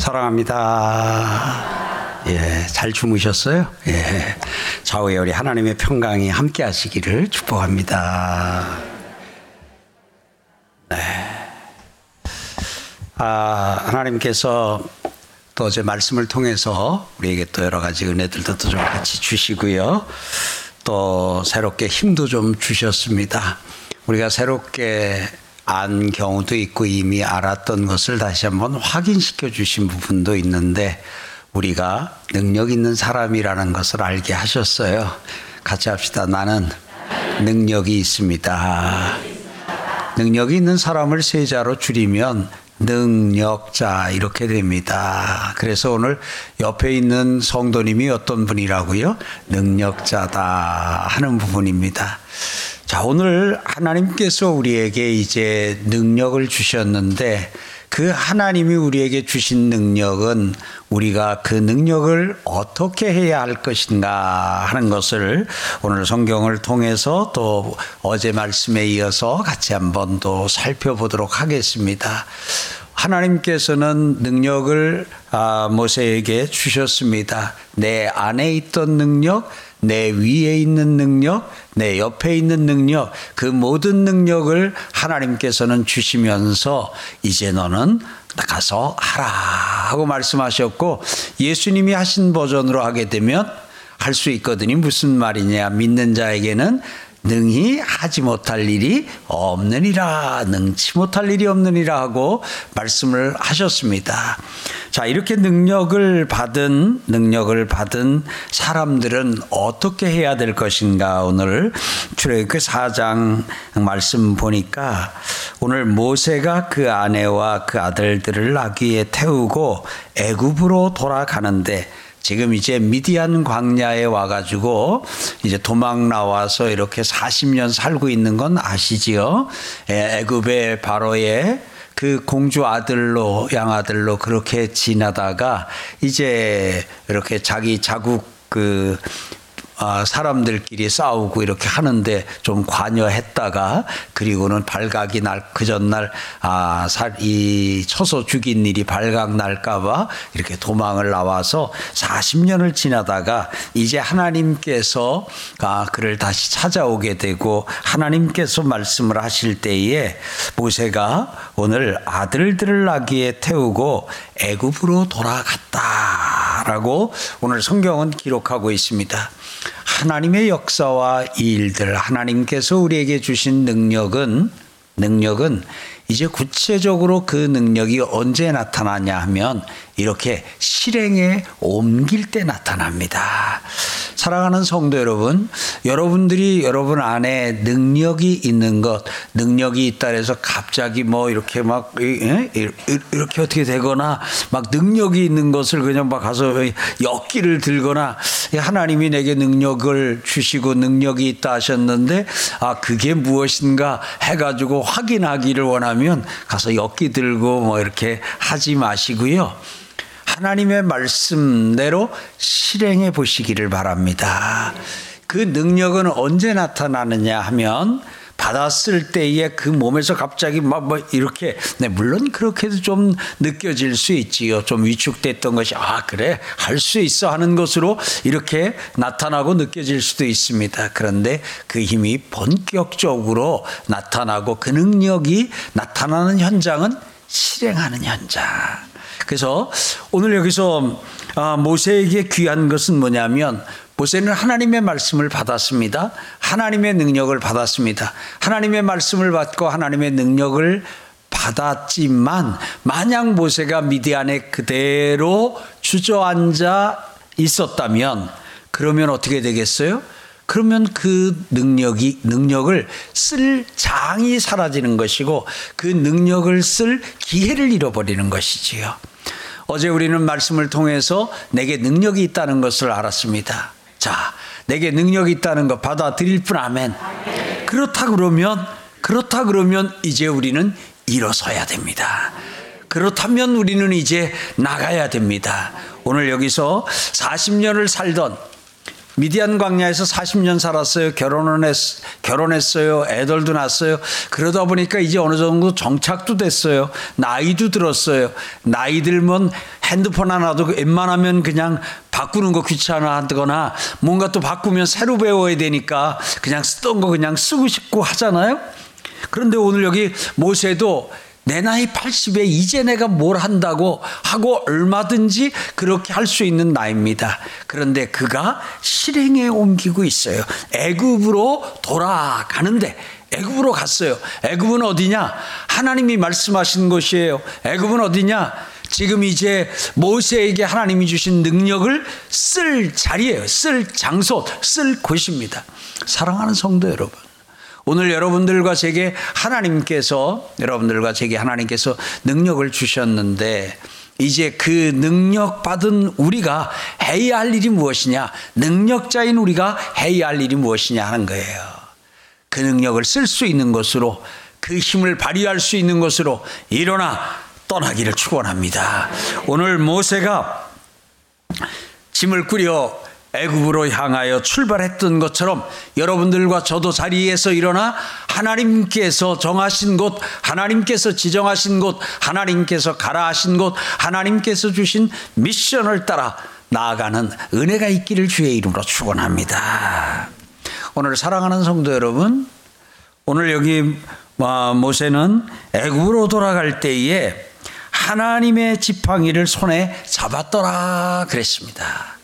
사랑합니다. 예, 잘 주무셨어요? 예. 좌우에 우리 하나님의 평강이 함께 하시기를 축복합니다. 네. 아, 하나님께서 또 어제 말씀을 통해서 우리에게 또 여러 가지 은혜들도 좀 같이 주시고요. 또 새롭게 힘도 좀 주셨습니다. 우리가 새롭게 안 경우도 있고 이미 알았던 것을 다시 한번 확인시켜 주신 부분도 있는데 우리가 능력 있는 사람이라는 것을 알게 하셨어요. 같이 합시다. 나는 능력이 있습니다. 능력이 있는 사람을 세자로 줄이면 능력자 이렇게 됩니다. 그래서 오늘 옆에 있는 성도님이 어떤 분이라고요? 능력자다 하는 부분입니다. 자, 오늘 하나님께서 우리에게 이제 능력을 주셨는데 그 하나님이 우리에게 주신 능력은 우리가 그 능력을 어떻게 해야 할 것인가 하는 것을 오늘 성경을 통해서 또 어제 말씀에 이어서 같이 한번 또 살펴보도록 하겠습니다. 하나님께서는 능력을 아, 모세에게 주셨습니다. 내 안에 있던 능력, 내 위에 있는 능력, 내 옆에 있는 능력, 그 모든 능력을 하나님께서는 주시면서 이제 너는 나가서 하라 하고 말씀하셨고 예수님이 하신 버전으로 하게 되면 할 수 있거든요. 무슨 말이냐. 믿는 자에게는 능히 하지 못할 일이 없느니라 능치 못할 일이 없느니라 하고 말씀을 하셨습니다. 자, 이렇게 능력을 받은 능력을 받은 사람들은 어떻게 해야 될 것인가 오늘 출애굽기 4장 말씀 보니까 오늘 모세가 그 아내와 그 아들들을 나귀에 태우고 애굽으로 돌아가는데 지금 이제 미디안 광야에 와가지고 이제 도망 나와서 이렇게 40년 살고 있는 건 아시지요? 예, 애굽의 바로의 그 공주 아들로 양아들로 그렇게 지나다가 이제 이렇게 자기 자국 그 아, 사람들끼리 싸우고 이렇게 하는데 좀 관여했다가 그리고는 발각이 날 그 전날 아, 살, 이 쳐서 죽인 일이 발각 날까봐 이렇게 도망을 나와서 40년을 지나다가 이제 하나님께서 아, 그를 다시 찾아오게 되고 하나님께서 말씀을 하실 때에 모세가 오늘 아들들을 나귀에 태우고 애굽으로 돌아갔다라고 오늘 성경은 기록하고 있습니다. 하나님의 역사와 일들, 하나님께서 우리에게 주신 능력은, 능력은 이제 구체적으로 그 능력이 언제 나타나냐 하면 이렇게 실행에 옮길 때 나타납니다. 사랑하는 성도 여러분, 여러분들이 여러분 안에 능력이 있는 것, 능력이 있다 해서 갑자기 뭐 이렇게 막 이렇게 어떻게 되거나 막 능력이 있는 것을 그냥 막 가서 역기를 들거나 하나님이 내게 능력을 주시고 능력이 있다 하셨는데 아 그게 무엇인가 해가지고 확인하기를 원하면 가서 역기 들고 뭐 이렇게 하지 마시고요. 하나님의 말씀대로 실행해 보시기를 바랍니다. 그 능력은 언제 나타나느냐 하면 받았을 때에 그 몸에서 갑자기 막 뭐 이렇게 네 물론 그렇게도 좀 느껴질 수 있지요. 좀 위축됐던 것이 아 그래 할 수 있어 하는 것으로 이렇게 나타나고 느껴질 수도 있습니다. 그런데 그 힘이 본격적으로 나타나고 그 능력이 나타나는 현장은 실행하는 현장. 그래서 오늘 여기서 아, 모세에게 귀한 것은 뭐냐면 모세는 하나님의 말씀을 받았습니다. 하나님의 능력을 받았습니다. 하나님의 말씀을 받고 하나님의 능력을 받았지만 만약 모세가 미디안에 그대로 주저앉아 있었다면 그러면 어떻게 되겠어요? 그러면 그 능력이 능력을 쓸 장이 사라지는 것이고 그 능력을 쓸 기회를 잃어버리는 것이지요. 어제 우리는 말씀을 통해서 내게 능력이 있다는 것을 알았습니다. 자, 내게 능력이 있다는 것 받아들일 뿐 아멘. 그렇다 그러면 그렇다 그러면 이제 우리는 일어서야 됩니다. 그렇다면 우리는 이제 나가야 됩니다. 오늘 여기서 40년을 살던 미디안 광야에서 40년 살았어요. 결혼은 했, 결혼했어요. 애들도 낳았어요. 그러다 보니까 이제 어느 정도 정착도 됐어요. 나이도 들었어요. 나이 들면 핸드폰 하나도 웬만하면 그냥 바꾸는 거 귀찮아하거나 뭔가 또 바꾸면 새로 배워야 되니까 그냥 쓰던 거 그냥 쓰고 싶고 하잖아요. 그런데 오늘 여기 모세도 내 나이 80에 이제 내가 뭘 한다고 하고 얼마든지 그렇게 할 수 있는 나이입니다. 그런데 그가 실행에 옮기고 있어요. 애굽으로 돌아가는데 애굽으로 갔어요. 애굽은 어디냐? 하나님이 말씀하신 곳이에요. 애굽은 어디냐? 지금 이제 모세에게 하나님이 주신 능력을 쓸 자리예요. 쓸 장소, 쓸 곳입니다. 사랑하는 성도 여러분. 오늘 여러분들과 제게 하나님께서 여러분들과 제게 하나님께서 능력을 주셨는데 이제 그 능력 받은 우리가 해야 할 일이 무엇이냐? 능력자인 우리가 해야 할 일이 무엇이냐 하는 거예요. 그 능력을 쓸 수 있는 것으로 그 힘을 발휘할 수 있는 것으로 일어나 떠나기를 축원합니다. 오늘 모세가 짐을 꾸려 애굽으로 향하여 출발했던 것처럼 여러분들과 저도 자리에서 일어나 하나님께서 정하신 곳, 하나님께서 지정하신 곳, 하나님께서 가라 하신 곳, 하나님께서 주신 미션을 따라 나아가는 은혜가 있기를 주의 이름으로 축원합니다. 오늘 사랑하는 성도 여러분, 오늘 여기 어, 모세는 애굽으로 돌아갈 때에 하나님의 지팡이를 손에 잡았더라 그랬습니다.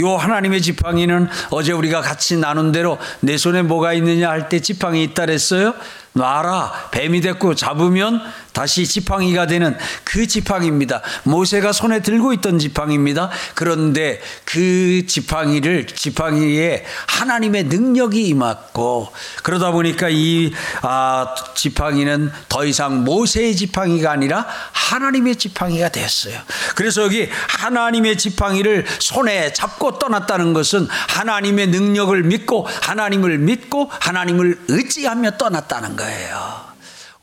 요 하나님의 지팡이는 어제 우리가 같이 나눈 대로 내 손에 뭐가 있느냐 할 때 지팡이 있다 그랬어요. 놔라 뱀이 됐고 잡으면 다시 지팡이가 되는 그 지팡이입니다. 모세가 손에 들고 있던 지팡이입니다. 그런데 그 지팡이를 지팡이에 하나님의 능력이 임했고 그러다 보니까 이 아, 지팡이는 더 이상 모세의 지팡이가 아니라 하나님의 지팡이가 됐어요. 그래서 여기 하나님의 지팡이를 손에 잡고 떠났다는 것은 하나님의 능력을 믿고 하나님을 믿고 하나님을 의지하며 떠났다는 거예요.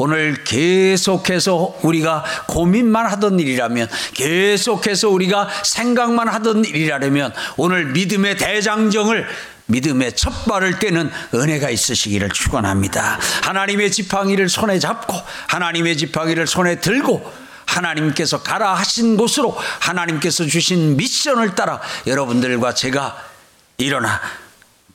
오늘 계속해서 우리가 고민만 하던 일이라면 계속해서 우리가 생각만 하던 일이라면 오늘 믿음의 대장정을 믿음의 첫 발을 떼는 은혜가 있으시기를 축원합니다. 하나님의 지팡이를 손에 잡고 하나님의 지팡이를 손에 들고 하나님께서 가라 하신 곳으로 하나님께서 주신 미션을 따라 여러분들과 제가 일어나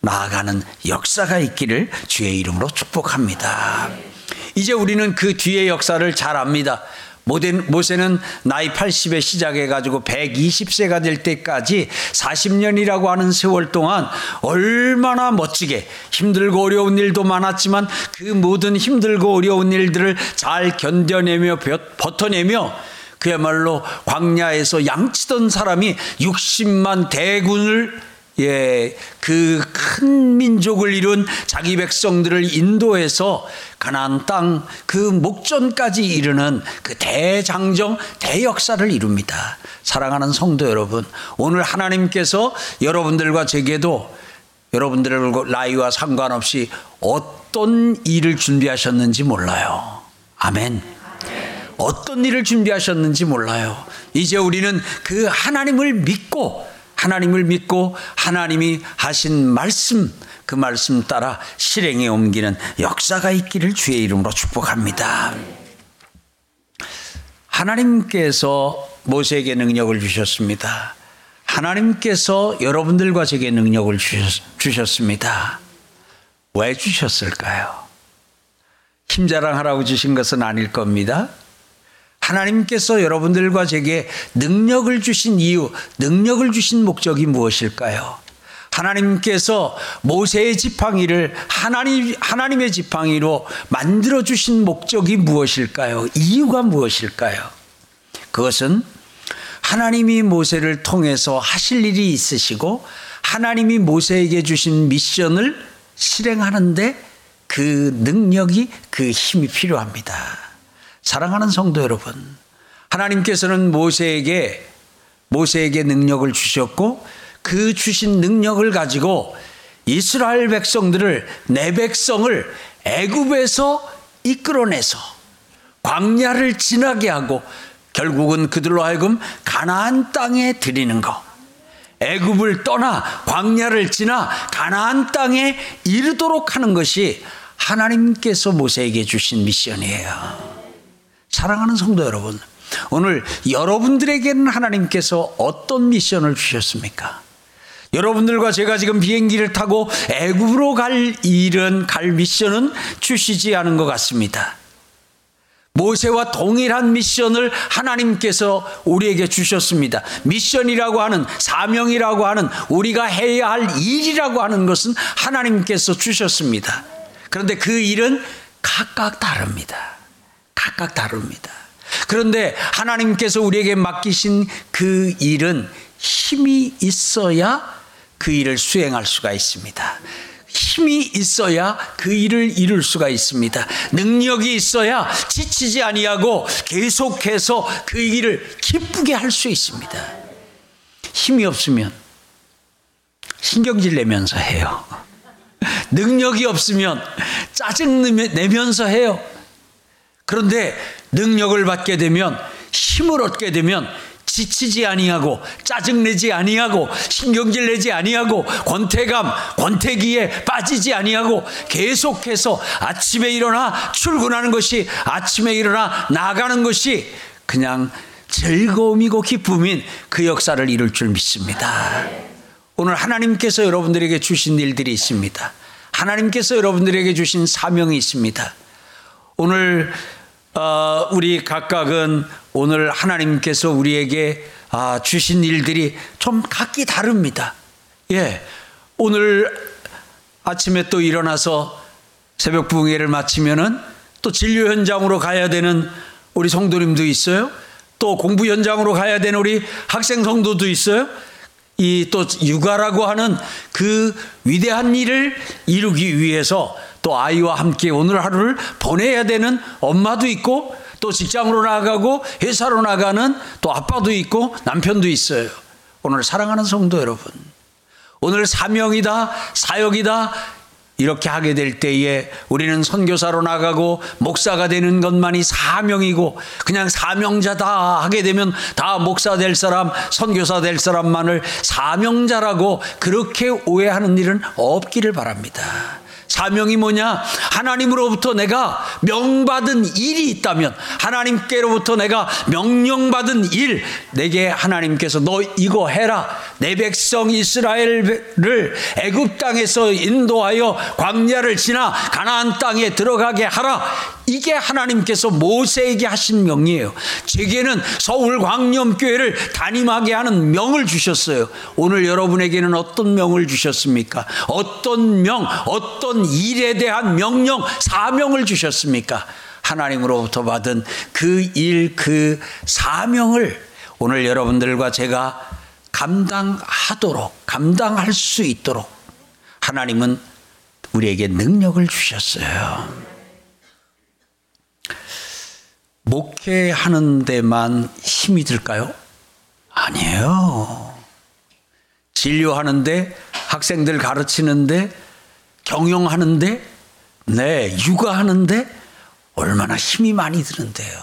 나아가는 역사가 있기를 주의 이름으로 축복합니다. 이제 우리는 그 뒤의 역사를 잘 압니다. 모세는 나이 80에 시작해가지고 120세가 될 때까지 40년이라고 하는 세월 동안 얼마나 멋지게 힘들고 어려운 일도 많았지만 그 모든 힘들고 어려운 일들을 잘 견뎌내며 버텨내며 그야말로 광야에서 양치던 사람이 60만 대군을 예, 그 큰 민족을 이룬 자기 백성들을 인도해서 가나안 땅 그 목전까지 이르는 그 대장정 대역사를 이룹니다. 사랑하는 성도 여러분, 오늘 하나님께서 여러분들과 제게도 여러분들의 나이와 상관없이 어떤 일을 준비하셨는지 몰라요. 아멘. 어떤 일을 준비하셨는지 몰라요. 이제 우리는 그 하나님을 믿고 하나님을 믿고 하나님이 하신 말씀 그 말씀 따라 실행에 옮기는 역사가 있기를 주의 이름으로 축복합니다. 하나님께서 모세에게 능력을 주셨습니다. 하나님께서 여러분들과 제게 능력을 주셨, 습니다왜 주셨을까요? 힘자랑하라고 주신 것은 아닐 겁니다. 하나님께서 여러분들과 제게 능력을 주신 이유, 능력을 주신 목적이 무엇일까요? 하나님께서 모세의 지팡이를 하나님, 하나님의 지팡이로 만들어 주신 목적이 무엇일까요? 이유가 무엇일까요? 그것은 하나님이 모세를 통해서 하실 일이 있으시고 하나님이 모세에게 주신 미션을 실행하는데 그 능력이 그 힘이 필요합니다. 사랑하는 성도 여러분, 하나님께서는 모세에게 모세에게 능력을 주셨고 그 주신 능력을 가지고 이스라엘 백성들을 내 백성을 애굽에서 이끌어내서 광야를 지나게 하고 결국은 그들로 하여금 가나안 땅에 들이는 것. 애굽을 떠나 광야를 지나 가나안 땅에 이르도록 하는 것이 하나님께서 모세에게 주신 미션이에요. 사랑하는 성도 여러분, 오늘 여러분들에게는 하나님께서 어떤 미션을 주셨습니까? 여러분들과 제가 지금 비행기를 타고 애굽으로 갈 일은 갈 미션은 주시지 않은 것 같습니다. 모세와 동일한 미션을 하나님께서 우리에게 주셨습니다. 미션이라고 하는 사명이라고 하는 우리가 해야 할 일이라고 하는 것은 하나님께서 주셨습니다. 그런데 그 일은 각각 다릅니다. 각각 다릅니다. 그런데 하나님께서 우리에게 맡기신 그 일은 힘이 있어야 그 일을 수행할 수가 있습니다. 힘이 있어야 그 일을 이룰 수가 있습니다. 능력이 있어야 지치지 아니하고 계속해서 그 일을 기쁘게 할 수 있습니다. 힘이 없으면 신경질 내면서 해요. 능력이 없으면 짜증 내면서 해요. 그런데 능력을 받게 되면 힘을 얻게 되면 지치지 아니하고 짜증내지 아니하고 신경질 내지 아니하고 권태감 권태기에 빠지지 아니하고 계속해서 아침에 일어나 출근하는 것이 아침에 일어나 나가는 것이 그냥 즐거움이고 기쁨인 그 역사를 이룰 줄 믿습니다. 오늘 하나님께서 여러분들에게 주신 일들이 있습니다. 하나님께서 여러분들에게 주신 사명이 있습니다. 오늘 어, 우리 각각은 오늘 하나님께서 우리에게 아, 주신 일들이 좀 각기 다릅니다. 예. 오늘 아침에 또 일어나서 새벽 부흥회를 마치면은 또 진료 현장으로 가야 되는 우리 성도님도 있어요. 또 공부 현장으로 가야 되는 우리 학생 성도도 있어요. 이 또 육아라고 하는 그 위대한 일을 이루기 위해서 또 아이와 함께 오늘 하루를 보내야 되는 엄마도 있고 또 직장으로 나가고 회사로 나가는 또 아빠도 있고 남편도 있어요. 오늘 사랑하는 성도 여러분. 오늘 사명이다, 사역이다, 이렇게 하게 될 때에 우리는 선교사로 나가고 목사가 되는 것만이 사명이고 그냥 사명자다 하게 되면 다 목사 될 사람, 선교사 될 사람만을 사명자라고 그렇게 오해하는 일은 없기를 바랍니다. 사명이 뭐냐? 하나님으로부터 내가 명받은 일이 있다면 하나님께로부터 내가 명령받은 일 내게 하나님께서 너 이거 해라. 내 백성 이스라엘을 애굽 땅에서 인도하여 광야를 지나 가나안 땅에 들어가게 하라. 이게 하나님께서 모세에게 하신 명이에요. 제게는 서울 광염교회를 담임하게 하는 명을 주셨어요. 오늘 여러분에게는 어떤 명을 주셨습니까? 어떤 명, 어떤 일에 대한 명령, 사명을 주셨습니까? 하나님으로부터 받은 그 일, 그 사명을 오늘 여러분들과 제가 감당하도록, 감당할 수 있도록 하나님은 우리에게 능력을 주셨어요. 목회하는 데만 힘이 들까요? 아니에요. 진료하는데, 학생들 가르치는데, 경영하는데, 네, 육아하는데, 얼마나 힘이 많이 드는데요.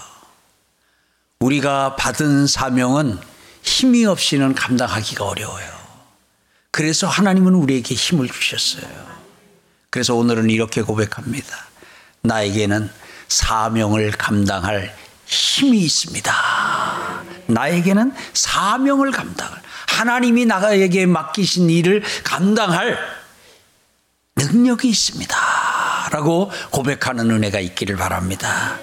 우리가 받은 사명은 힘이 없이는 감당하기가 어려워요. 그래서 하나님은 우리에게 힘을 주셨어요. 그래서 오늘은 이렇게 고백합니다. 나에게는 사명을 감당할 힘이 있습니다. 나에게는 사명을 감당할 하나님이 나에게 맡기신 일을 감당할 능력이 있습니다. 라고 고백하는 은혜가 있기를 바랍니다.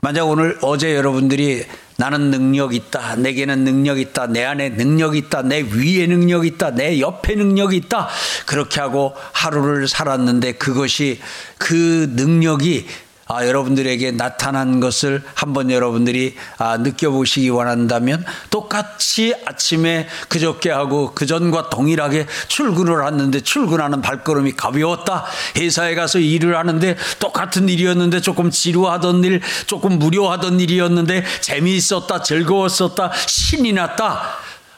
만약 오늘 어제 여러분들이 나는 능력 있다. 내게는 능력 있다. 내 안에 능력 있다. 내 위에 능력 있다. 내 옆에 능력 있다. 그렇게 하고 하루를 살았는데 그것이 그 능력이 아, 여러분들에게 나타난 것을 한번 여러분들이 아, 느껴보시기 원한다면 똑같이 아침에 그저께 하고 그전과 동일하게 출근을 했는데 출근하는 발걸음이 가벼웠다. 회사에 가서 일을 하는데 똑같은 일이었는데 조금 지루하던 일, 조금 무료하던 일이었는데 재미있었다, 즐거웠었다, 신이 났다.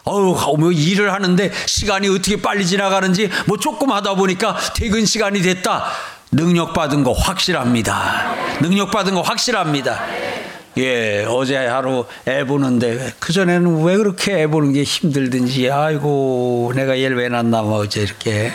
어우, 뭐 일을 하는데 시간이 어떻게 빨리 지나가는지 뭐 조금 하다 보니까 퇴근 시간이 됐다. 능력 받은 거 확실합니다. 능력 받은 거 확실합니다. 예, 어제 하루 애 보는데 그 전에는 왜 그렇게 애 보는 게 힘들든지 아이고 내가 얘를 왜 낳나 뭐 어제 이렇게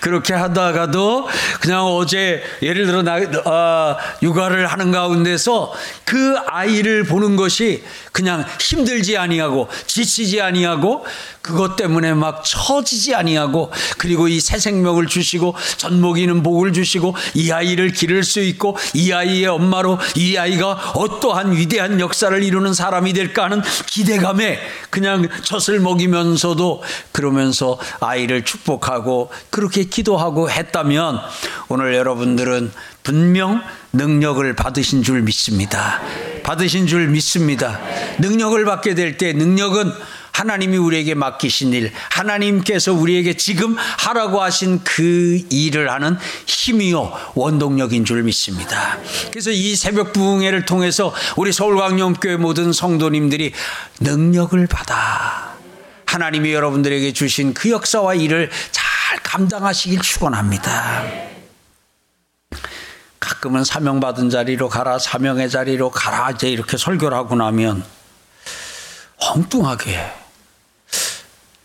그렇게 하다가도 그냥 어제 예를 들어 나 어, 육아를 하는 가운데서 그 아이를 보는 것이 그냥 힘들지 아니하고 지치지 아니하고 그것 때문에 막 처지지 아니하고 그리고 이 새 생명을 주시고 젖먹이는 복을 주시고 이 아이를 기를 수 있고 이 아이의 엄마로 이 아이가 어떠한 위대한 역사를 이루는 사람이 될까 하는 기대감에 그냥 젖을 먹이면서도 그러면서 아이를 축복하고 그렇게 기도하고 했다면 오늘 여러분들은 분명 능력을 받으신 줄 믿습니다. 받으신 줄 믿습니다. 능력을 받게 될 때 능력은 하나님이 우리에게 맡기신 일, 하나님께서 우리에게 지금 하라고 하신 그 일을 하는 힘이요, 원동력인 줄 믿습니다. 그래서 이 새벽 부흥회를 통해서 우리 서울광염교회 모든 성도님들이 능력을 받아 하나님이 여러분들에게 주신 그 역사와 일을 잘 감당하시길 축원합니다. 가끔은 사명받은 자리로 가라, 사명의 자리로 가라, 이제 이렇게 설교를 하고 나면 엉뚱하게,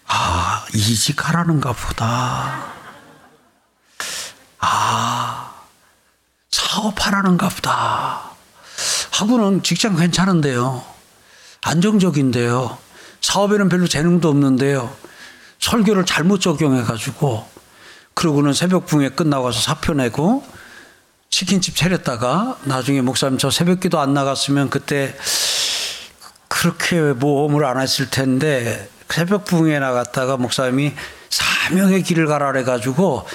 아, 이직하라는가 보다. 아, 사업하라는가 보다. 하고는 직장 괜찮은데요. 안정적인데요. 사업에는 별로 재능도 없는데요. 설교를 잘못 적용해가지고, 그러고는 새벽 붕에 끝나고 와서 사표 내고, 치킨집 차렸다가 나중에 목사님 저 새벽 기도 안 나갔으면 그때 그렇게 모험을 안 했을 텐데 새벽 부흥에 나갔다가 목사님이 사명의 길을 가라 그래가지고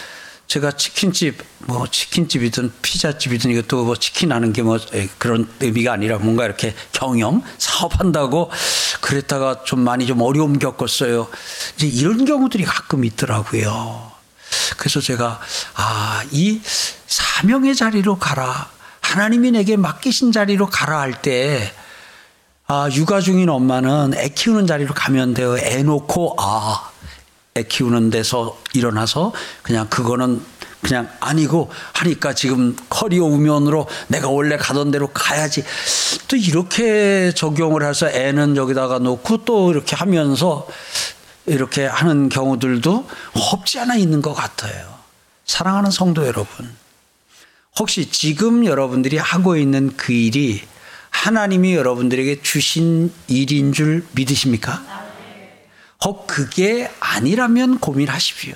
제가 치킨집 뭐 치킨집이든 피자집이든 이것도 뭐 치킨 하는 게 뭐 그런 의미가 아니라 뭔가 이렇게 경영 사업한다고 그랬다가 좀 많이 좀 어려움 겪었어요. 이제 이런 경우들이 가끔 있더라고요. 그래서 제가 아, 이 사명의 자리로 가라. 하나님이 내게 맡기신 자리로 가라 할 때, 아, 육아 중인 엄마는 애 키우는 자리로 가면 돼요. 애 놓고, 아, 애 키우는 데서 일어나서 그냥 그거는 그냥 아니고 하니까 지금 커리어 우면으로 내가 원래 가던 대로 가야지. 또 이렇게 적용을 해서 애는 여기다가 놓고 또 이렇게 하면서 이렇게 하는 경우들도 없지 않아 있는 것 같아요. 사랑하는 성도 여러분. 혹시 지금 여러분들이 하고 있는 그 일이 하나님이 여러분들에게 주신 일인 줄 믿으십니까? 혹 그게 아니라면 고민하십시오.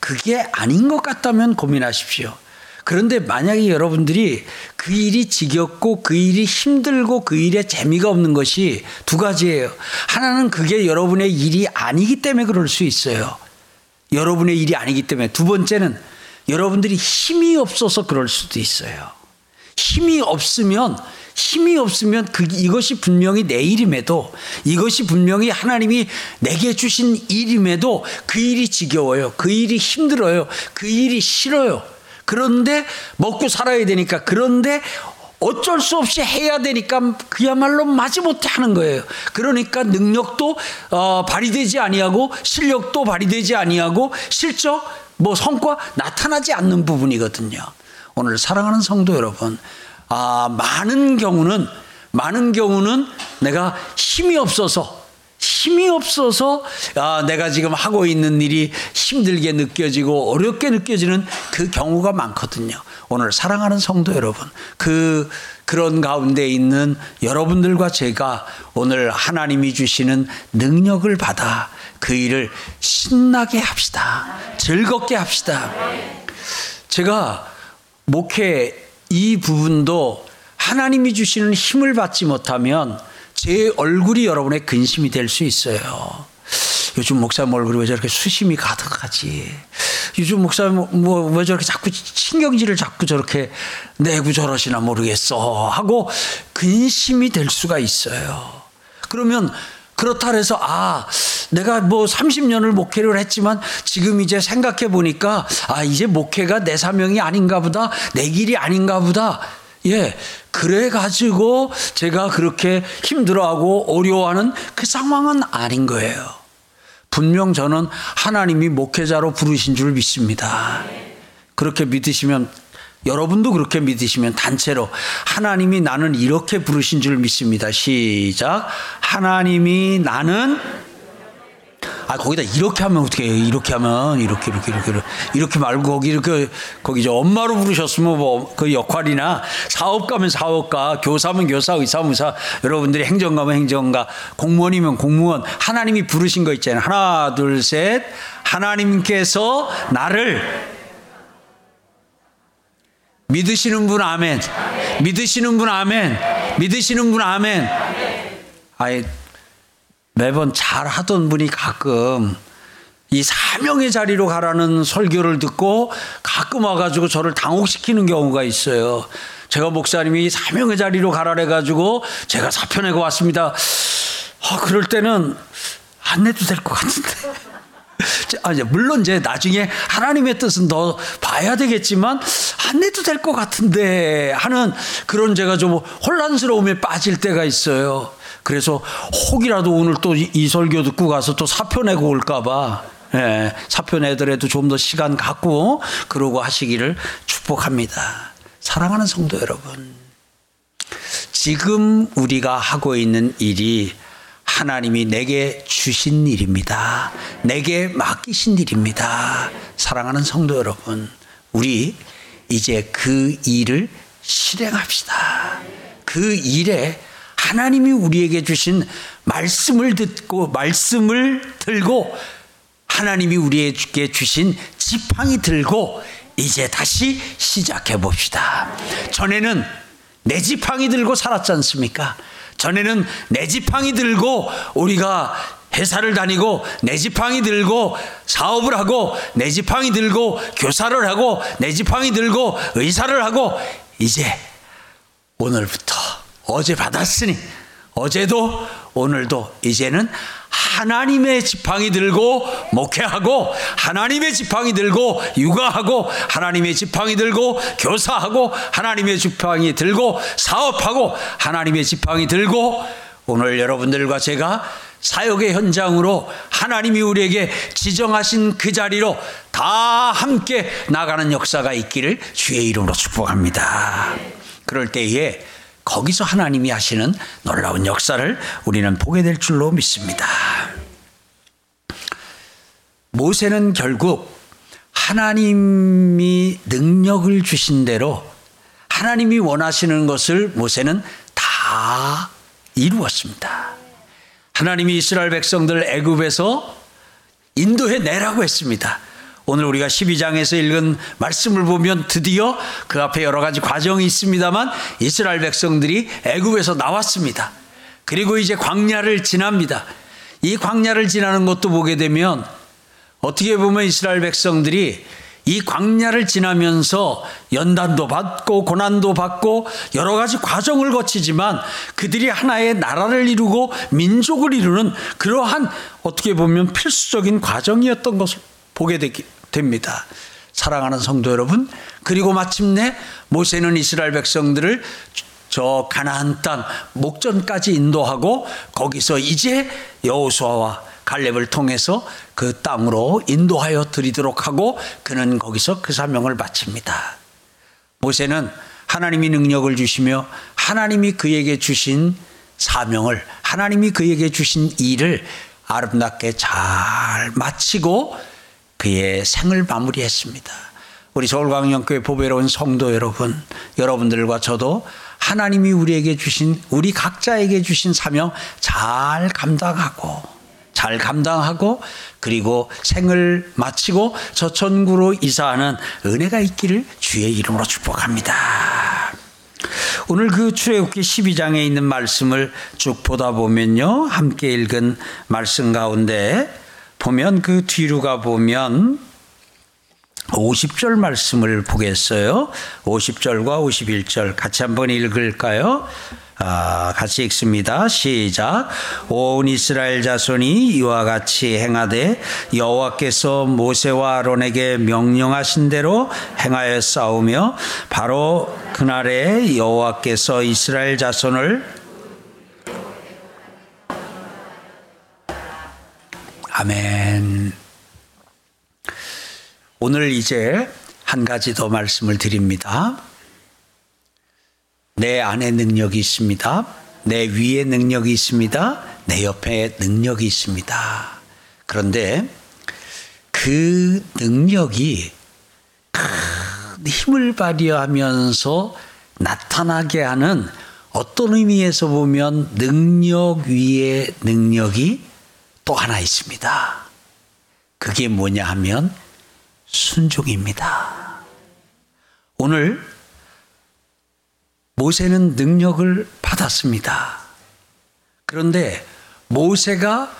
그게 아닌 것 같다면 고민하십시오. 그런데 만약에 여러분들이 그 일이 지겹고 그 일이 힘들고 그 일에 재미가 없는 것이 두 가지예요. 하나는 그게 여러분의 일이 아니기 때문에 그럴 수 있어요. 여러분의 일이 아니기 때문에. 두 번째는 여러분들이 힘이 없어서 그럴 수도 있어요. 힘이 없으면 힘이 없으면 그 이것이 분명히 내 일임에도 이것이 분명히 하나님이 내게 주신 일임에도 그 일이 지겨워요. 그 일이 힘들어요. 그 일이 싫어요. 그런데 먹고 살아야 되니까 그런데 어쩔 수 없이 해야 되니까 그야말로 마지못해 하는 거예요. 그러니까 능력도 어, 발휘되지 아니하고 실력도 발휘되지 아니하고 실적 뭐 성과 나타나지 않는 부분이거든요. 오늘 사랑하는 성도 여러분, 아, 많은 경우는, 많은 경우는 내가 힘이 없어서, 힘이 없어서, 아, 내가 지금 하고 있는 일이 힘들게 느껴지고 어렵게 느껴지는 그 경우가 많거든요. 오늘 사랑하는 성도 여러분, 그, 그런 가운데 있는 여러분들과 제가 오늘 하나님이 주시는 능력을 받아 그 일을 신나게 합시다. 즐겁게 합시다. 제가 목회 이 부분도 하나님이 주시는 힘을 받지 못하면 제 얼굴이 여러분의 근심이 될 수 있어요. 요즘 목사님 얼굴이 왜 저렇게 수심이 가득하지? 요즘 목사님 뭐 왜 저렇게 자꾸 신경질을 자꾸 저렇게 내고 저러시나 모르겠어 하고 근심이 될 수가 있어요. 그러면 그렇다 해서 아 내가 뭐 30년을 목회를 했지만 지금 이제 생각해 보니까 아 이제 목회가 내 사명이 아닌가 보다 내 길이 아닌가 보다 예 그래 가지고 제가 그렇게 힘들어하고 어려워하는 그 상황은 아닌 거예요. 분명 저는 하나님이 목회자로 부르신 줄 믿습니다. 그렇게 믿으시면 여러분도 그렇게 믿으시면 단체로 하나님이 나는 이렇게 부르신 줄 믿습니다. 시작. 하나님이 나는 아 거기다 이렇게 하면 어떻게 해요? 이렇게 하면 이렇게 이렇게 이렇게 이렇게 말고 거기 이렇게 거기 저 엄마로 부르셨으면 뭐 그 역할이나 사업가면 사업가, 교사면 교사, 의사면 의사, 여러분들이 행정가면 행정가, 공무원이면 공무원 하나님이 부르신 거 있잖아요. 하나 둘 셋. 하나님께서 나를 믿으시는 분 아멘. 믿으시는 분 아멘. 믿으시는 분 아멘. 아예 매번 잘 하던 분이 가끔 이 사명의 자리로 가라는 설교를 듣고 가끔 와가지고 저를 당혹시키는 경우가 있어요. 제가 목사님이 사명의 자리로 가라 해가지고 제가 사표 내고 왔습니다. 어, 그럴 때는 안 내도 될 것 같은데. 아, 이제 물론 이제 나중에 하나님의 뜻은 더 봐야 되겠지만 안 내도 될 것 같은데 하는 그런 제가 좀 혼란스러움에 빠질 때가 있어요. 그래서 혹이라도 오늘 또 이 설교 듣고 가서 또 사표 내고 올까봐 예, 사표 내더라도 좀 더 시간 갖고 그러고 하시기를 축복합니다. 사랑하는 성도 여러분, 지금 우리가 하고 있는 일이 하나님이 내게 주신 일입니다. 내게 맡기신 일입니다. 사랑하는 성도 여러분, 우리 이제 그 일을 실행합시다. 그 일에 하나님이 우리에게 주신 말씀을 듣고 말씀을 들고 하나님이 우리에게 주신 지팡이 들고 이제 다시 시작해 봅시다. 전에는 내 지팡이 들고 살았지 않습니까? 전에는 내 지팡이 들고 우리가 회사를 다니고 내 지팡이 들고 사업을 하고 내 지팡이 들고 교사를 하고 내 지팡이 들고 의사를 하고 이제 오늘부터 어제 받았으니 어제도 오늘도 이제는 하나님의 지팡이 들고 목회하고 하나님의 지팡이 들고 육아하고 하나님의 지팡이 들고 교사하고 하나님의 지팡이 들고 사업하고 하나님의 지팡이 들고 오늘 여러분들과 제가 사역의 현장으로 하나님이 우리에게 지정하신 그 자리로 다 함께 나가는 역사가 있기를 주의 이름으로 축복합니다. 그럴 때에 거기서 하나님이 하시는 놀라운 역사를 우리는 보게 될 줄로 믿습니다. 모세는 결국 하나님이 능력을 주신 대로 하나님이 원하시는 것을 모세는 다 이루었습니다. 하나님이 이스라엘 백성들 애굽에서 인도해 내라고 했습니다. 오늘 우리가 12장에서 읽은 말씀을 보면 드디어 그 앞에 여러 가지 과정이 있습니다만 이스라엘 백성들이 애굽에서 나왔습니다. 그리고 이제 광야를 지납니다. 이 광야를 지나는 것도 보게 되면 어떻게 보면 이스라엘 백성들이 이 광야를 지나면서 연단도 받고 고난도 받고 여러 가지 과정을 거치지만 그들이 하나의 나라를 이루고 민족을 이루는 그러한 어떻게 보면 필수적인 과정이었던 것을 보게 되기 됩니다. 사랑하는 성도 여러분, 그리고 마침내 모세는 이스라엘 백성들을 저 가나안 땅 목전까지 인도하고 거기서 이제 여호수아와 갈렙을 통해서 그 땅으로 인도하여 드리도록 하고 그는 거기서 그 사명을 마칩니다. 모세는 하나님이 능력을 주시며 하나님이 그에게 주신 사명을 하나님이 그에게 주신 일을 아름답게 잘 마치고 그의 생을 마무리했습니다. 우리 서울광영교회 보배로운 성도 여러분, 여러분들과 저도 하나님이 우리에게 주신, 우리 각자에게 주신 사명 잘 감당하고, 잘 감당하고, 그리고 생을 마치고 저 천구로 이사하는 은혜가 있기를 주의 이름으로 축복합니다. 오늘 그 출애굽기 12장에 있는 말씀을 쭉 보다 보면요. 함께 읽은 말씀 가운데 보면 그 뒤로 가 보면 50절 말씀을 보겠어요. 50절과 51절 같이 한번 읽을까요? 아, 같이 읽습니다. 시작. 온 이스라엘 자손이 이와 같이 행하되 여호와께서 모세와 아론에게 명령하신 대로 행하여 싸우며 바로 그날에 여호와께서 이스라엘 자손을 아멘. 오늘 이제 한 가지 더 말씀을 드립니다. 내 안에 능력이 있습니다. 내 위에 능력이 있습니다. 내 옆에 능력이 있습니다. 그런데 그 능력이 큰 힘을 발휘하면서 나타나게 하는 어떤 의미에서 보면 능력 위에 능력이 또 하나 있습니다. 그게 뭐냐 하면 순종입니다. 오늘 모세는 능력을 받았습니다. 그런데 모세가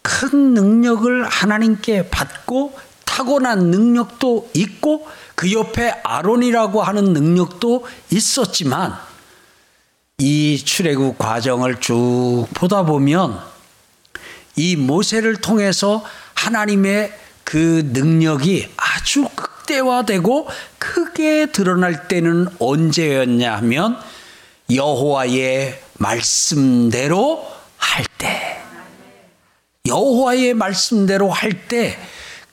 큰 능력을 하나님께 받고 타고난 능력도 있고 그 옆에 아론이라고 하는 능력도 있었지만 이 출애굽 과정을 쭉 보다 보면 이 모세를 통해서 하나님의 그 능력이 아주 극대화되고 크게 드러날 때는 언제였냐 하면 여호와의 말씀대로 할 때. 여호와의 말씀대로 할 때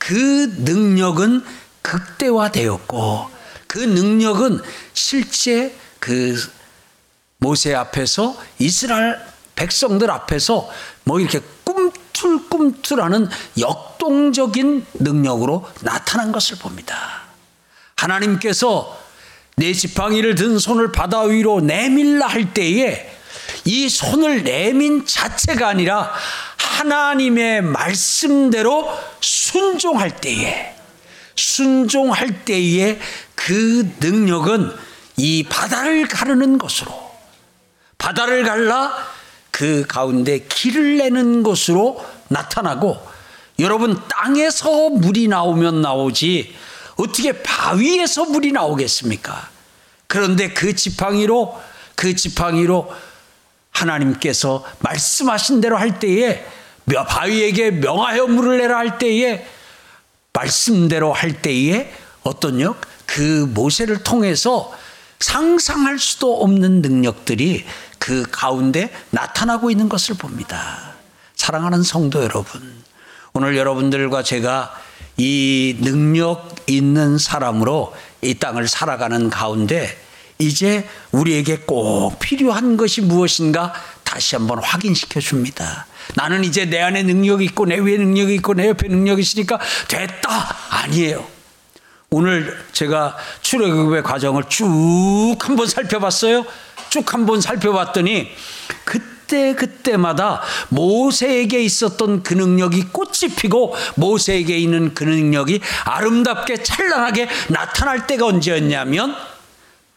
그 능력은 극대화되었고 그 능력은 실제 그 모세 앞에서 이스라엘 백성들 앞에서 뭐 이렇게 꿈틀꿈틀하는 역동적인 능력으로 나타난 것을 봅니다. 하나님께서 내 지팡이를 든 손을 바다 위로 내밀라 할 때에 이 손을 내민 자체가 아니라 하나님의 말씀대로 순종할 때에 순종할 때에 그 능력은 이 바다를 가르는 것으로 바다를 갈라 그 가운데 길을 내는 것으로 나타나고 여러분 땅에서 물이 나오면 나오지 어떻게 바위에서 물이 나오겠습니까? 그런데 그 지팡이로 그 지팡이로 하나님께서 말씀하신 대로 할 때에 바위에게 명하여 물을 내라 할 때에 말씀대로 할 때에 어떤요? 그 모세를 통해서 상상할 수도 없는 능력들이 그 가운데 나타나고 있는 것을 봅니다. 사랑하는 성도 여러분, 오늘 여러분들과 제가 이 능력 있는 사람으로 이 땅을 살아가는 가운데 이제 우리에게 꼭 필요한 것이 무엇인가 다시 한번 확인시켜 줍니다. 나는 이제 내 안에 능력이 있고 내 위에 능력이 있고 내 옆에 능력이 있으니까 됐다. 아니에요. 오늘 제가 출애굽의 과정을 쭉 한번 살펴봤어요. 쭉 한번 살펴봤더니 그때 그때마다 모세에게 있었던 그 능력이 꽃이 피고 모세에게 있는 그 능력이 아름답게 찬란하게 나타날 때가 언제였냐면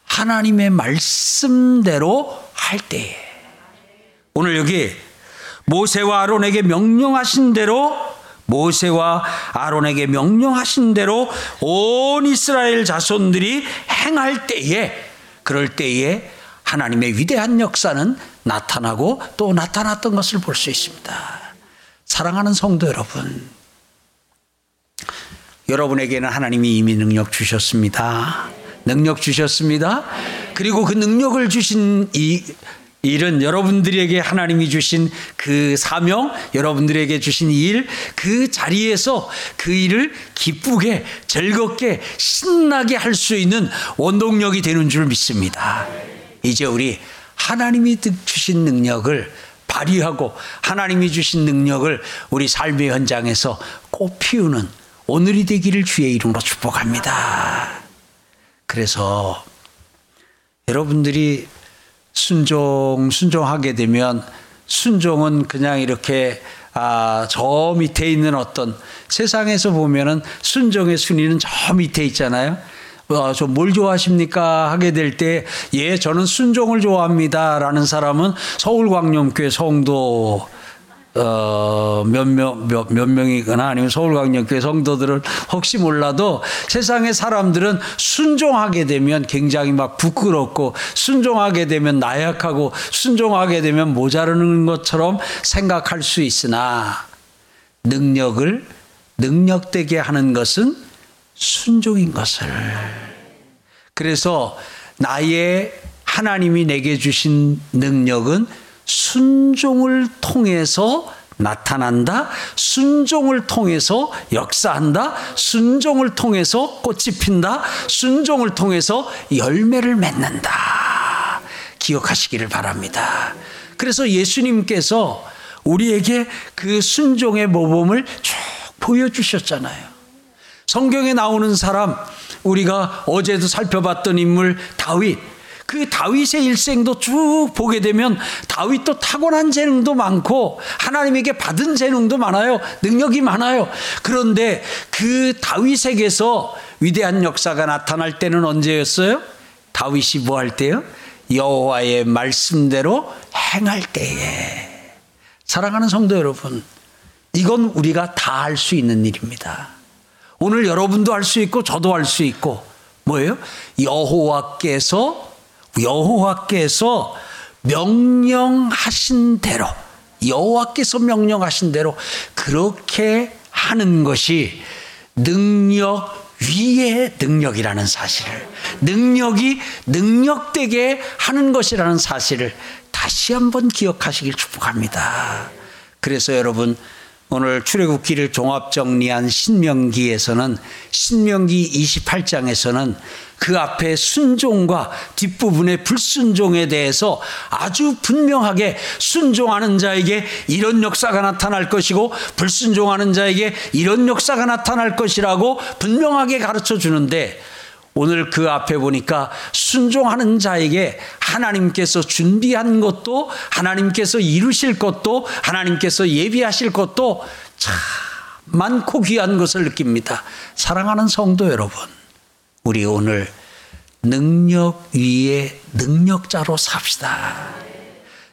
하나님의 말씀대로 할 때에. 오늘 여기 모세와 아론에게 명령하신 대로 모세와 아론에게 명령하신 대로 온 이스라엘 자손들이 행할 때에 그럴 때에 하나님의 위대한 역사는 나타나고 또 나타났던 것을 볼 수 있습니다. 사랑하는 성도 여러분, 여러분에게는 하나님이 이미 능력 주셨습니다. 능력 주셨습니다. 그리고 그 능력을 주신 이 일은 여러분들에게 하나님이 주신 그 사명, 여러분들에게 주신 일, 그 자리에서 그 일을 기쁘게, 즐겁게, 신나게 할 수 있는 원동력이 되는 줄 믿습니다. 이제 우리 하나님이 주신 능력을 발휘하고 하나님이 주신 능력을 우리 삶의 현장에서 꽃 피우는 오늘이 되기를 주의 이름으로 축복합니다. 그래서 여러분들이 순종, 순종하게 되면 순종은 그냥 이렇게 아, 저 밑에 있는 어떤 세상에서 보면은 순종의 순위는 저 밑에 있잖아요. 어, 좀뭘 좋아하십니까? 하게 될 때, 예, 저는 순종을 좋아합니다. 라는 사람은 서울광염교회 성도 어, 몇 명, 몇, 몇 명이거나 아니면 서울광역교회 성도들은 혹시 몰라도 세상의 사람들은 순종하게 되면 굉장히 막 부끄럽고 순종하게 되면 나약하고 순종하게 되면 모자르는 것처럼 생각할 수 있으나 능력을 능력되게 하는 것은 순종인 것을. 그래서 나의 하나님이 내게 주신 능력은 순종을 통해서 나타난다. 순종을 통해서 역사한다. 순종을 통해서 꽃이 핀다. 순종을 통해서 열매를 맺는다. 기억하시기를 바랍니다. 그래서 예수님께서 우리에게 그 순종의 모범을 쭉 보여주셨잖아요. 성경에 나오는 사람, 우리가 어제도 살펴봤던 인물 다윗, 그 다윗의 일생도 쭉 보게 되면 다윗도 타고난 재능도 많고 하나님에게 받은 재능도 많아요. 능력이 많아요. 그런데 그 다윗에게서 위대한 역사가 나타날 때는 언제였어요? 다윗이 뭐 할 때요? 여호와의 말씀대로 행할 때에. 사랑하는 성도 여러분, 이건 우리가 다할수 있는 일입니다. 오늘 여러분도 할 수 있고 저도 할 수 있고 뭐예요? 여호와께서 여호와께서 명령하신 대로 여호와께서 명령하신 대로 그렇게 하는 것이 능력 위의 능력이라는 사실을 능력이 능력되게 하는 것이라는 사실을 다시 한번 기억하시길 축복합니다. 그래서 여러분 오늘 출애굽기를 종합 정리한 신명기에서는 신명기 28장에서는 그 앞에 순종과 뒷부분의 불순종에 대해서 아주 분명하게 순종하는 자에게 이런 역사가 나타날 것이고 불순종하는 자에게 이런 역사가 나타날 것이라고 분명하게 가르쳐 주는데 오늘 그 앞에 보니까 순종하는 자에게 하나님께서 준비한 것도 하나님께서 이루실 것도 하나님께서 예비하실 것도 참 많고 귀한 것을 느낍니다. 사랑하는 성도 여러분, 우리 오늘 능력 위에 능력자로 삽시다.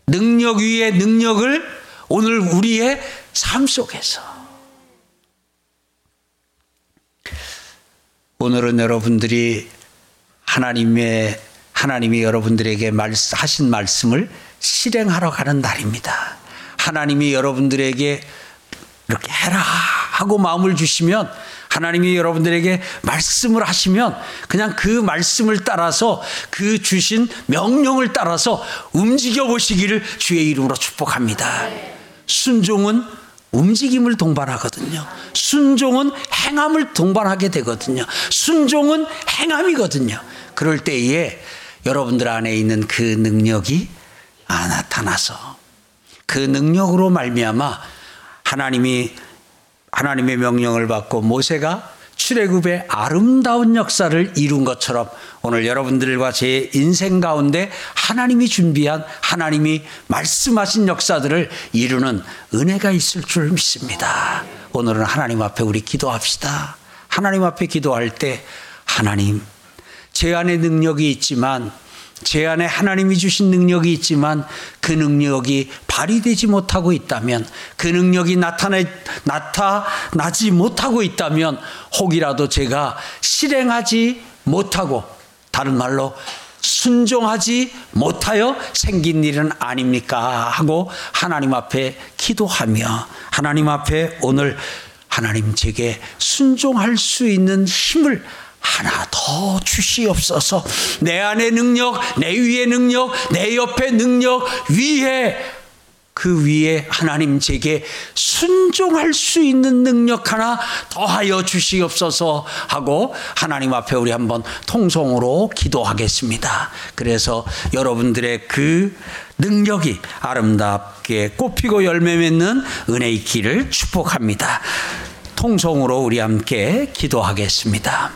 능력 위에 능력을 오늘 우리의 삶 속에서 오늘은 여러분들이 하나님의 하나님이 여러분들에게 말씀, 하신 말씀을 실행하러 가는 날입니다. 하나님이 여러분들에게 이렇게 해라 하고 마음을 주시면 하나님이 여러분들에게 말씀을 하시면 그냥 그 말씀을 따라서 그 주신 명령을 따라서 움직여 보시기를 주의 이름으로 축복합니다. 순종은 움직임을 동반하거든요. 순종은 행함을 동반하게 되거든요. 순종은 행함이거든요. 그럴 때에 여러분들 안에 있는 그 능력이 아, 나타나서 그 능력으로 말미암아 하나님이 하나님의 명령을 받고 모세가 출애굽의 아름다운 역사를 이룬 것처럼 오늘 여러분들과 제 인생 가운데 하나님이 준비한 하나님이 말씀하신 역사들을 이루는 은혜가 있을 줄 믿습니다. 오늘은 하나님 앞에 우리 기도합시다. 하나님 앞에 기도할 때 하나님 제 안에 능력이 있지만 제 안에 하나님이 주신 능력이 있지만 그 능력이 발휘되지 못하고 있다면 그 능력이 나타내, 나타나지 못하고 있다면 혹이라도 제가 실행하지 못하고 다른 말로 순종하지 못하여 생긴 일은 아닙니까? 하고 하나님 앞에 기도하며 하나님 앞에 오늘 하나님 제게 순종할 수 있는 힘을 하나 더 주시옵소서. 내 안의 능력, 내 위의 능력, 내 옆의 능력 위에 그 위에 하나님 제게 순종할 수 있는 능력 하나 더하여 주시옵소서 하고 하나님 앞에 우리 한번 통성으로 기도하겠습니다. 그래서 여러분들의 그 능력이 아름답게 꽃피고 열매 맺는 은혜의 길을 축복합니다. 통성으로 우리 함께 기도하겠습니다.